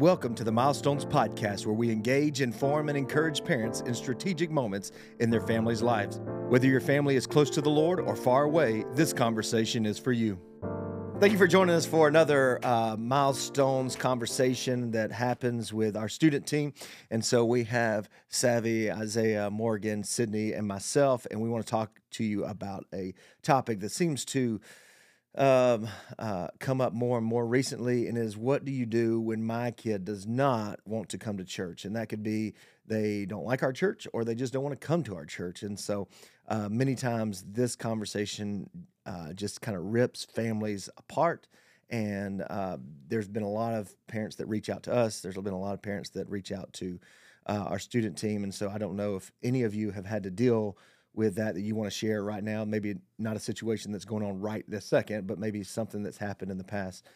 Welcome to the Milestones Podcast, where we engage, inform, and encourage parents in strategic moments in their families' lives. Whether your family is close to the Lord or far away, this conversation is for you. Thank you for joining us for another uh, Milestones conversation that happens with our student team. And so we have Savvy, Isaiah, Morgan, Sydney, and myself, and we want to talk to you about a topic that seems to um, uh, come up more and more recently, and is what do you do when my kid does not want to come to church? And that could be they don't like our church or they just don't want to come to our church. And so uh, many times this conversation uh, just kind of rips families apart. And uh, there's been a lot of parents that reach out to us. There's been a lot of parents that reach out to uh, our student team. And so I don't know if any of you have had to deal with that that you want to share right now. Maybe not a situation that's going on right this second, but maybe something that's happened in the past,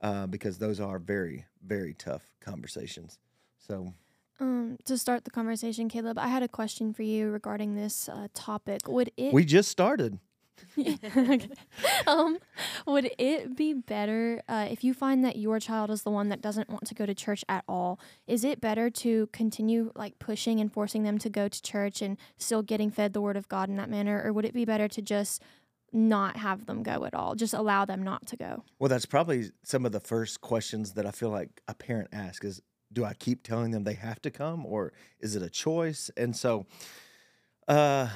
uh, because those are very, very tough conversations. So, Um, to start the conversation, Caleb, I had a question for you regarding this uh, topic. Would it we just started. Um, would it be better uh, if you find that your child is the one that doesn't want to go to church at all? Is it better to continue like pushing and forcing them to go to church and still getting fed the word of God in that manner, or would it be better to just not have them go at all, just allow them not to go? Well, that's probably some of the first questions that I feel like a parent asks is, do I keep telling them they have to come or is it a choice? And so, uh,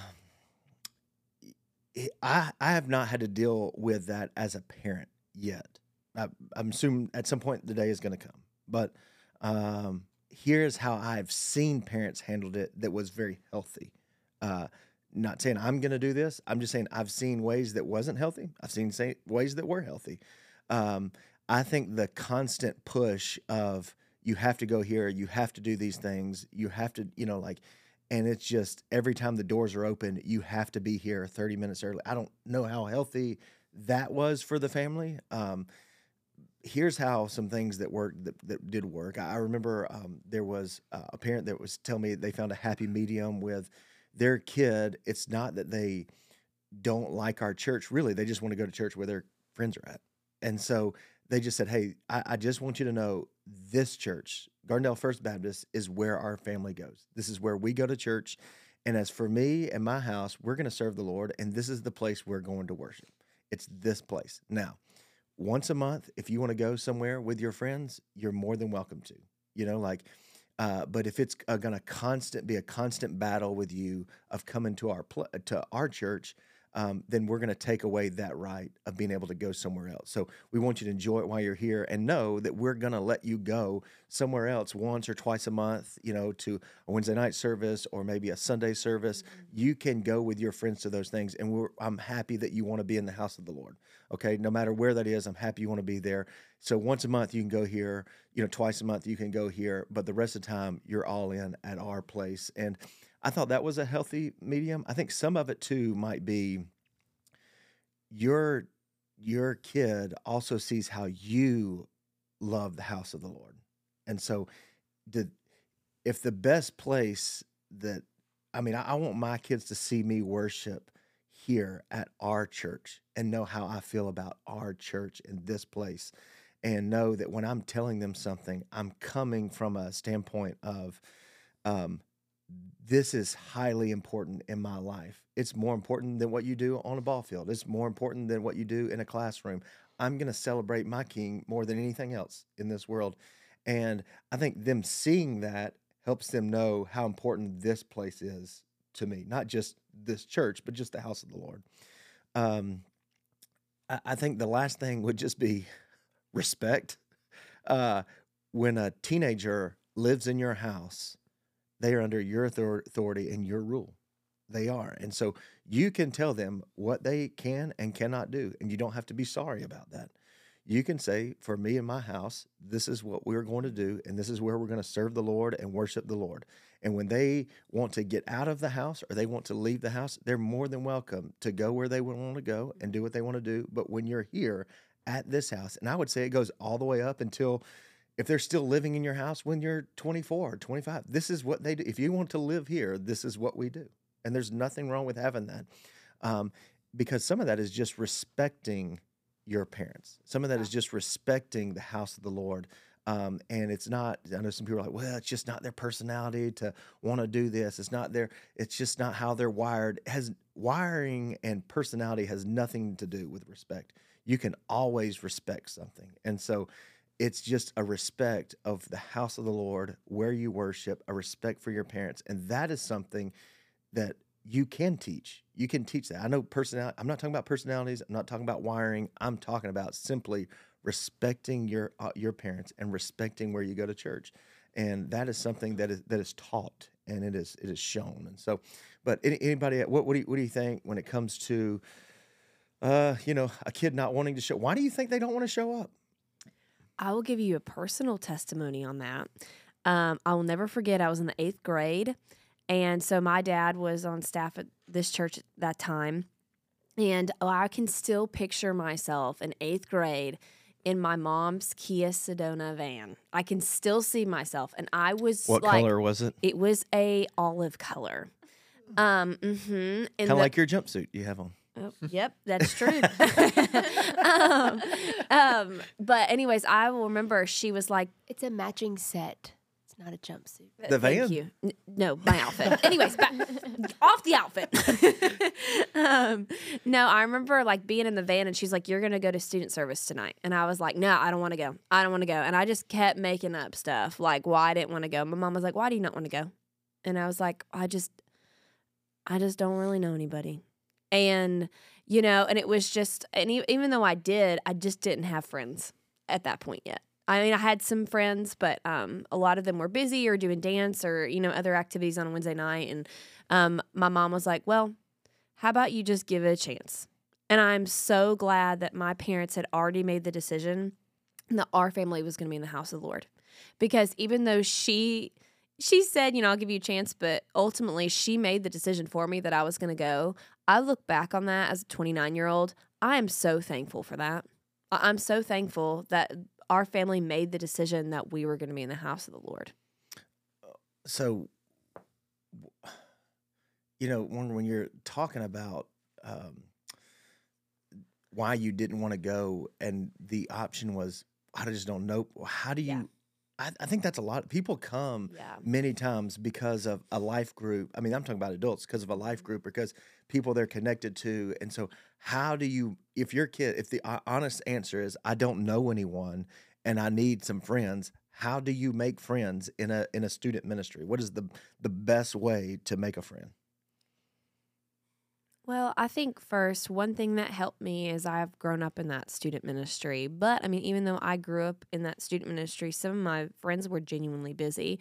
I I have not had to deal with that as a parent yet. I, I'm assuming at some point the day is going to come, but um, here's how I've seen parents handled it that was very healthy. Uh, not saying I'm going to do this. I'm just saying I've seen ways that wasn't healthy. I've seen ways that were healthy. Um, I think the constant push of you have to go here, you have to do these things, you have to, you know, like, and it's just every time the doors are open, you have to be here 30 minutes early. I don't know how healthy that was for the family. Um, here's how some things that worked that, that did work. I remember um, there was uh, a parent that was telling me they found a happy medium with their kid. It's not that they don't like our church, really. They just want to go to church where their friends are at. And so they just said, Hey, I, I just want you to know this church, Gardendale First Baptist, is where our family goes. This is where we go to church. And as for me and my house, we're going to serve the Lord, and this is the place we're going to worship. It's this place. Now, once a month, if you want to go somewhere with your friends, you're more than welcome to. You know, like, uh, but if it's uh, going to constant be a constant battle with you of coming to our pl- to our church, um, then we're going to take away that right of being able to go somewhere else. So we want you to enjoy it while you're here and know that we're going to let you go somewhere else once or twice a month, you know, to a Wednesday night service or maybe a Sunday service. You can go with your friends to those things. And we're, I'm happy that you want to be in the house of the Lord. Okay. No matter where that is, I'm happy you want to be there. So once a month, you can go here, you know, twice a month, you can go here. But the rest of the time, you're all in at our place. And I thought that was a healthy medium. I think some of it too might be your your kid also sees how you love the house of the Lord. And so the if the best place that I mean, I, I want my kids to see me worship here at our church and know how I feel about our church in this place and know that when I'm telling them something, I'm coming from a standpoint of um, this is highly important in my life. It's more important than what you do on a ball field. It's more important than what you do in a classroom. I'm going to celebrate my king more than anything else in this world. And I think them seeing that helps them know how important this place is to me, not just this church, but just the house of the Lord. Um, I, think the last thing would just be respect. Uh, when a teenager lives in your house, they are under your authority and your rule. They are. And so you can tell them what they can and cannot do, and you don't have to be sorry about that. You can say, for me and my house, this is what we're going to do, and this is where we're going to serve the Lord and worship the Lord. And when they want to get out of the house or they want to leave the house, they're more than welcome to go where they want to go and do what they want to do. But when you're here at this house, and I would say it goes all the way up until if they're still living in your house when you're 24 or 25, this is what they do. If you want to live here, this is what we do. And there's nothing wrong with having that. Um, because some of that is just respecting your parents. Some of that is just respecting the house of the Lord. Um, and it's not. I know some people are like, well, it's just not their personality to want to do this. It's not their. It's just not how they're wired. It has wiring and personality has nothing to do with respect. You can always respect something, and so it's just a respect of the house of the Lord, where you worship, a respect for your parents, and that is something that you can teach. You can teach that. I know personality. I'm not talking about personalities. I'm not talking about wiring. I'm talking about simply respecting your uh, your parents and respecting where you go to church, and that is something that is that is taught and it is it is shown. And so, but any, anybody, what what do you, what do you think when it comes to, uh, you know, a kid not wanting to show? Why do you think they don't want to show up? I will give you a personal testimony on that. Um, I will never forget. I was in the eighth grade, and so my dad was on staff at this church at that time, and I can still picture myself in eighth grade in my mom's Kia Sedona van. I can still see myself, and I was What like, color was it? It was a olive color. Um, mm-hmm. Kind of like your jumpsuit you have on. Oh, yep, that's true. um, um, but anyways, I will remember she was like, It's a matching set. It's not a jumpsuit. The Thank van? you. N- no, my outfit. Anyways, back, off the outfit. um, no, I remember like being in the van and she's like, "You're gonna go to student service tonight," and I was like, "No, I don't want to go. I don't want to go." And I just kept making up stuff like why I didn't want to go. My mom was like, "Why do you not want to go?" And I was like, "I just, I just don't really know anybody." And you know, and it was just, and even though I did, I just didn't have friends at that point yet. I mean, I had some friends, but um, a lot of them were busy or doing dance or you know other activities on Wednesday night. And um, my mom was like, "Well, how about you just give it a chance?" And I'm so glad that my parents had already made the decision that our family was going to be in the house of the Lord, because even though she she said, you know, I'll give you a chance, but ultimately she made the decision for me that I was going to go. I look back on that as a 29 year old. I am so thankful for that. I'm so thankful that our family made the decision that we were going to be in the house of the Lord. so you know when when you're talking about um, why you didn't want to go and the option was I just don't know how do you Yeah. I, I think that's a lot people come Yeah. many times because of a life group I mean I'm talking about adults because of a life group because people they're connected to and so how do you if your kid if the uh, honest answer is I don't know anyone and I need some friends how do you make friends in a in a student ministry what is the the best way to make a friend Well, I think first, one thing that helped me is I've grown up in that student ministry. But I mean, even though I grew up in that student ministry, some of my friends were genuinely busy.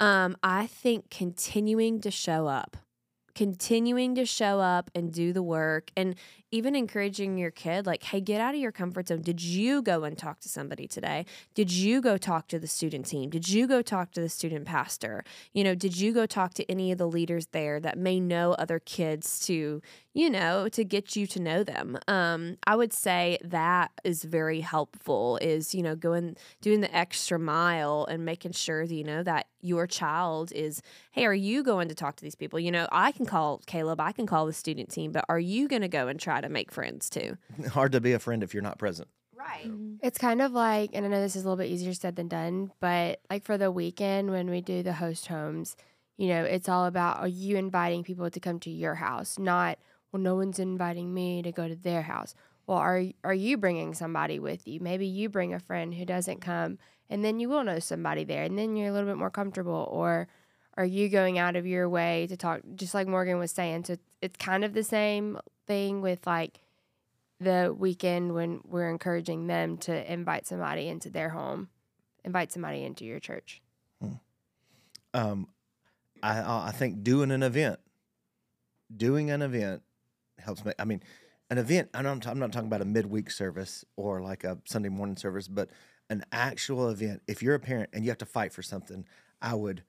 Um, I think continuing to show up, continuing to show up and do the work, and even encouraging your kid, like, hey, get out of your comfort zone. Did you go and talk to somebody today? Did you go talk to the student team? Did you go talk to the student pastor? You know, did you go talk to any of the leaders there that may know other kids to, you know, to get you to know them? Um, I would say that is very helpful. Is you know going doing the extra mile and making sure that you know that your child is. Hey, are you going to talk to these people? You know, I can call Caleb. I can call the student team, but are you going to go and try to make friends too? hard to be a friend if you're not present Right. Mm-hmm. It's kind of like, and I know this is a little bit easier said than done, but like for the weekend when we do the host homes, you know, it's all about are you inviting people to come to your house, not well, no one's inviting me to go to their house. Well, are are you bringing somebody with you? Maybe you bring a friend who doesn't come, and then you will know somebody there, and then you're a little bit more comfortable. Or are you going out of your way to talk? Just like Morgan was saying, so it's kind of the same thing with like the weekend when we're encouraging them to invite somebody into their home, invite somebody into your church. um, I I think doing an event, doing an event helps me. I mean, an event. I'm, I'm not talking about a midweek service or like a Sunday morning service, but an actual event. If you're a parent and you have to fight for something, I would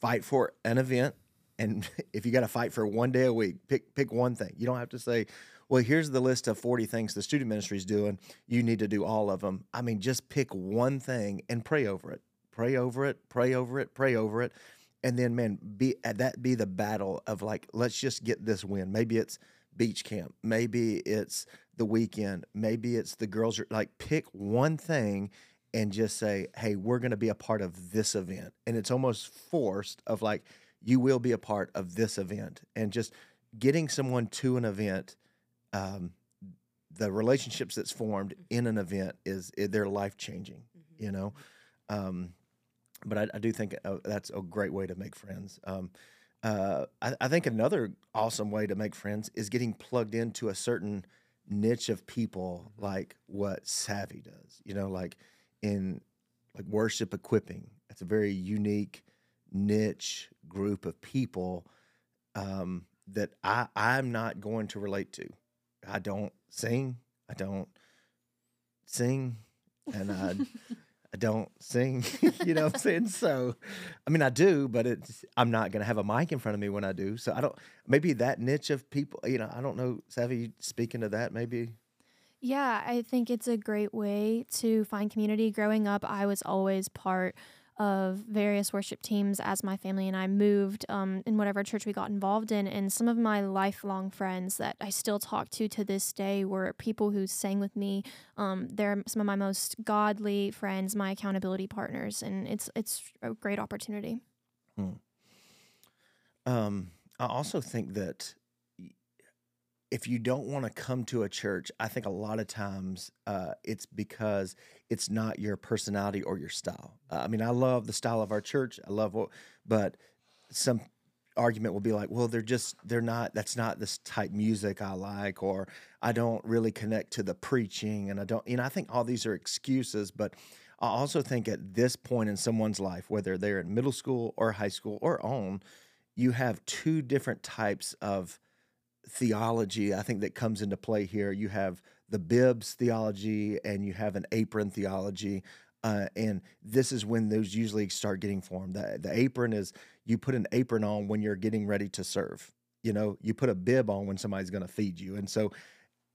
fight for an event. And if you got to fight for one day a week, pick pick one thing. You don't have to say, "Well, here's the list of 40 things the student ministry is doing. You need to do all of them." I mean, just pick one thing and pray over it. Pray over it. Pray over it. Pray over it and then man be uh, that be the battle of like let's just get this win maybe it's beach camp maybe it's the weekend maybe it's the girls are like pick one thing and just say, "Hey, we're going to be a part of this event," and it's almost forced of like, "You will be a part of this event," and just getting someone to an event. Um, the relationships that's formed in an event is they're life changing, you know. Um, but I, I do think uh, that's a great way to make friends. Um, uh, I, I think another awesome way to make friends is getting plugged into a certain niche of people, like what Savvy does. You know, like in like worship equipping. It's a very unique niche group of people um, that I I'm not going to relate to. I don't sing. I don't sing, and I I don't sing. you know what I'm saying? So, I mean, I do, but it's I'm not gonna have a mic in front of me when I do. So I don't. Maybe that niche of people. You know, I don't know. Savvy, speaking to that, maybe. Yeah, I think it's a great way to find community. Growing up, I was always part of various worship teams as my family and I moved um, in whatever church we got involved in. And some of my lifelong friends that I still talk to to this day were people who sang with me. Um, they're some of my most godly friends, my accountability partners, and it's it's a great opportunity. Hmm. Um, I also think that if you don't want to come to a church, I think a lot of times uh, it's because it's not your personality or your style. Uh, I mean, I love the style of our church. I love what, but some argument will be like, well, they're just they're not. That's not this type music I like, or I don't really connect to the preaching, and I don't. You know, I think all these are excuses, but. I also think at this point in someone's life, whether they're in middle school or high school or on, you have two different types of theology I think that comes into play here. You have the bibs theology and you have an apron theology. Uh, and this is when those usually start getting formed. The, the apron is you put an apron on when you're getting ready to serve. You know, you put a bib on when somebody's going to feed you. And so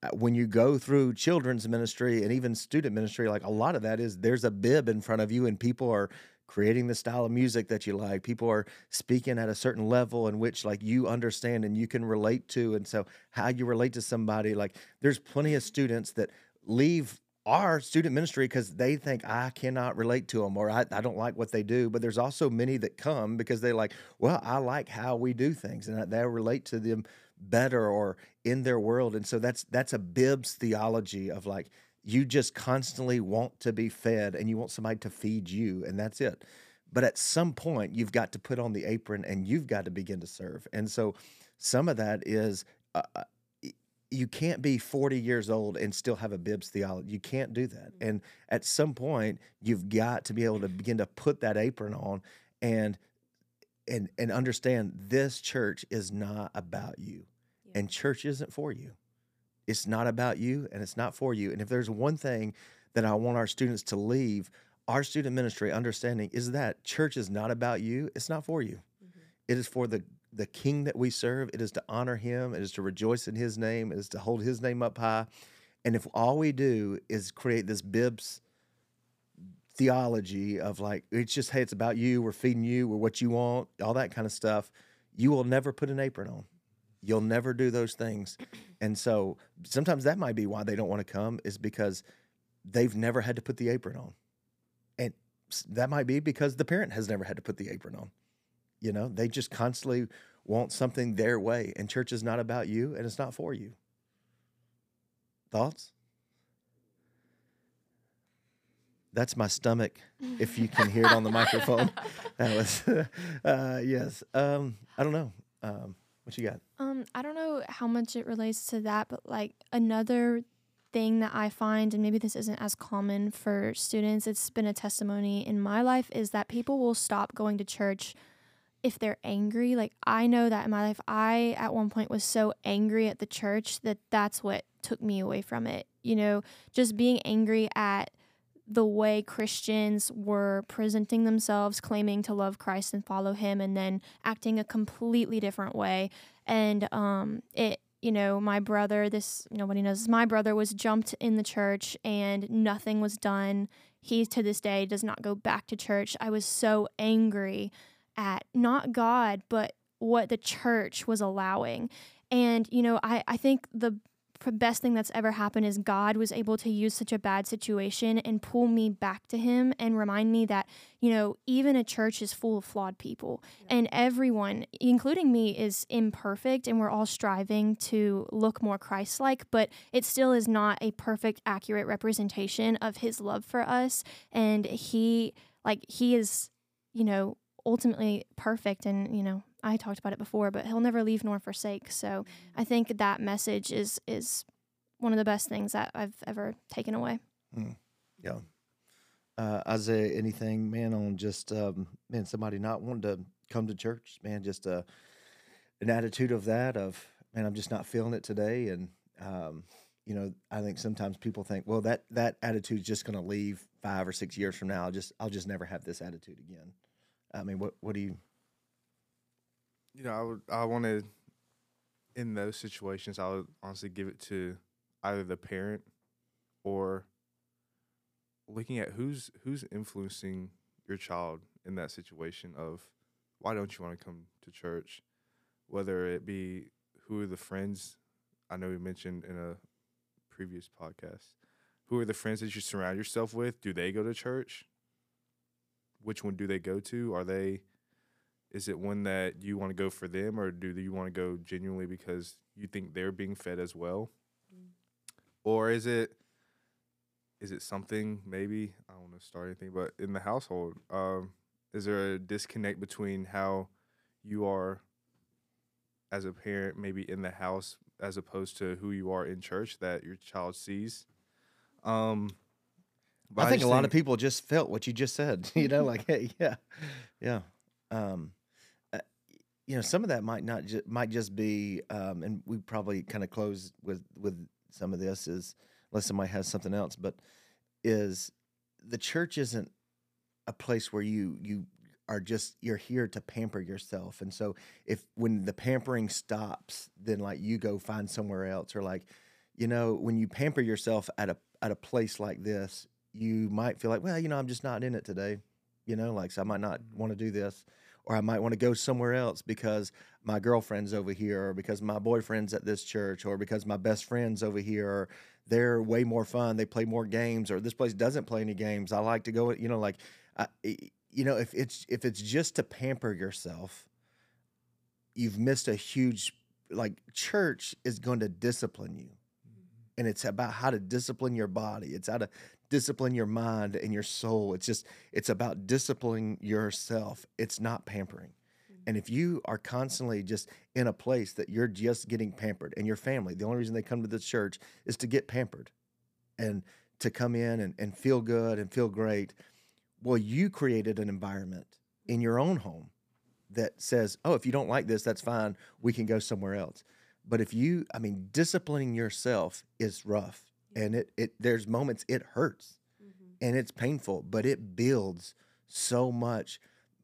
uh, when you go through children's ministry and even student ministry, like a lot of that is there's a bib in front of you and people are creating the style of music that you like. People are speaking at a certain level in which like you understand and you can relate to. And so how you relate to somebody, like there's plenty of students that leave our student ministry because they think I cannot relate to them or I, I don't like what they do. But there's also many that come because they like, well, I like how we do things and they relate to them better or in their world. And so that's that's a bibs theology of like you just constantly want to be fed and you want somebody to feed you, and that's it. But at some point, you've got to put on the apron and you've got to begin to serve. And so some of that is uh, uh you can't be 40 years old and still have a bibs theology. You can't do that. Mm-hmm. And at some point, you've got to be able to begin to put that apron on and and and understand this church is not about you. Yeah. And church isn't for you. It's not about you and it's not for you. And if there's one thing that I want our students to leave our student ministry understanding is that church is not about you, it's not for you. Mm-hmm. It is for the the king that we serve. It is to honor him, it is to rejoice in his name, it is to hold his name up high. And if all we do is create this bibs theology of like it's just hey it's about you we're feeding you we're what you want all that kind of stuff you will never put an apron on You'll never do those things. And so sometimes that might be why they don't want to come is because they've never had to put the apron on. And that might be because the parent has never had to put the apron on. You know, they just constantly want something their way. And church is not about you and it's not for you. Thoughts? That's my stomach. If you can hear it on the microphone, that was uh, yes. Um, I don't know. Um, what you got? Um, I don't know how much it relates to that, but like another thing that I find, and maybe this isn't as common for students, it's been a testimony in my life, is that people will stop going to church if they're angry. Like I know that in my life, I at one point was so angry at the church that that's what took me away from it. You know, just being angry at the way Christians were presenting themselves, claiming to love Christ and follow Him, and then acting a completely different way. And um, it, you know, my brother, this nobody knows, my brother was jumped in the church and nothing was done. He to this day does not go back to church. I was so angry at not God, but what the church was allowing. And, you know, I, I think the best thing that's ever happened is God was able to use such a bad situation and pull me back to Him and remind me that, you know, even a church is full of flawed people and everyone, including me, is imperfect and we're all striving to look more Christ like, but it still is not a perfect, accurate representation of His love for us. And He, like, He is, you know, ultimately perfect and, you know, I talked about it before, but he'll never leave nor forsake. So I think that message is is one of the best things that I've ever taken away. Yeah. Uh, Isaiah, anything, man, on just um, man, somebody not wanting to come to church, man, just uh, an attitude of that of man, I'm just not feeling it today, and um, you know, I think sometimes people think, well, that that attitude's just going to leave five or six years from now. I'll just I'll just never have this attitude again. I mean, what what do you? You know, I would I wanted in those situations I would honestly give it to either the parent or looking at who's who's influencing your child in that situation of why don't you want to come to church? Whether it be who are the friends I know we mentioned in a previous podcast. Who are the friends that you surround yourself with? Do they go to church? Which one do they go to? Are they is it one that you want to go for them or do you want to go genuinely because you think they're being fed as well? Or is it is it something maybe I don't want to start anything, but in the household, um, is there a disconnect between how you are as a parent, maybe in the house, as opposed to who you are in church that your child sees? Um, but I think a lot of people just felt what you just said. You know, like hey, yeah, yeah. Um, you know, some of that might not ju- might just be, um, and we probably kind of close with with some of this is unless somebody has something else, but is the church isn't a place where you you are just you're here to pamper yourself. And so if when the pampering stops then like you go find somewhere else or like you know when you pamper yourself at a at a place like this you might feel like well you know i'm just not in it today you know like so i might not want to do this or i might want to go somewhere else because my girlfriend's over here or because my boyfriend's at this church or because my best friend's over here. Or they're way more fun they play more games or this place doesn't play any games. I like to go you know like I, you know if it's if it's just to pamper yourself you've missed a huge like church is going to discipline you. Mm-hmm. And it's about how to discipline your body. It's how to discipline your mind and your soul. It's just it's about disciplining yourself. It's not pampering. And if mm-hmm. you are constantly just in a place that you're just getting pampered and your family the only reason they come to the church is to get pampered and to come in and, and feel good and feel great. Well you created an environment in your own home that says oh if you don't like this that's fine. We can go somewhere else. But if you i mean disciplining yourself is rough and it, it there's moments it hurts and it's painful but it builds so much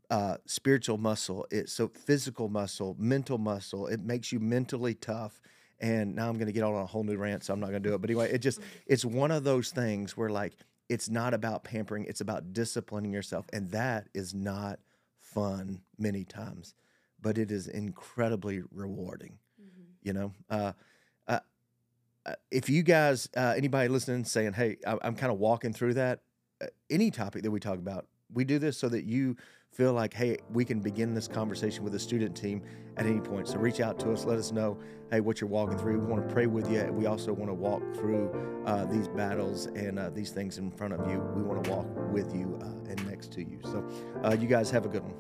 uh, spiritual muscle it's so physical muscle mental muscle it makes you mentally tough and now i'm going to get on a whole new rant so i'm not going to do it but anyway it just it's one of those things where like it's not about pampering it's about disciplining yourself and that is not fun many times but it is incredibly rewarding you know? Uh, if you guys uh, anybody listening saying hey I, i'm kind of walking through that uh, any topic that we talk about we do this so that you feel like hey we can begin this conversation with a student team at any point. So reach out to us let us know hey what you're walking through. We want to pray with you we also want to walk through uh, these battles and uh, these things in front of you. We want to walk with you uh, and next to you. So uh, you guys have a good one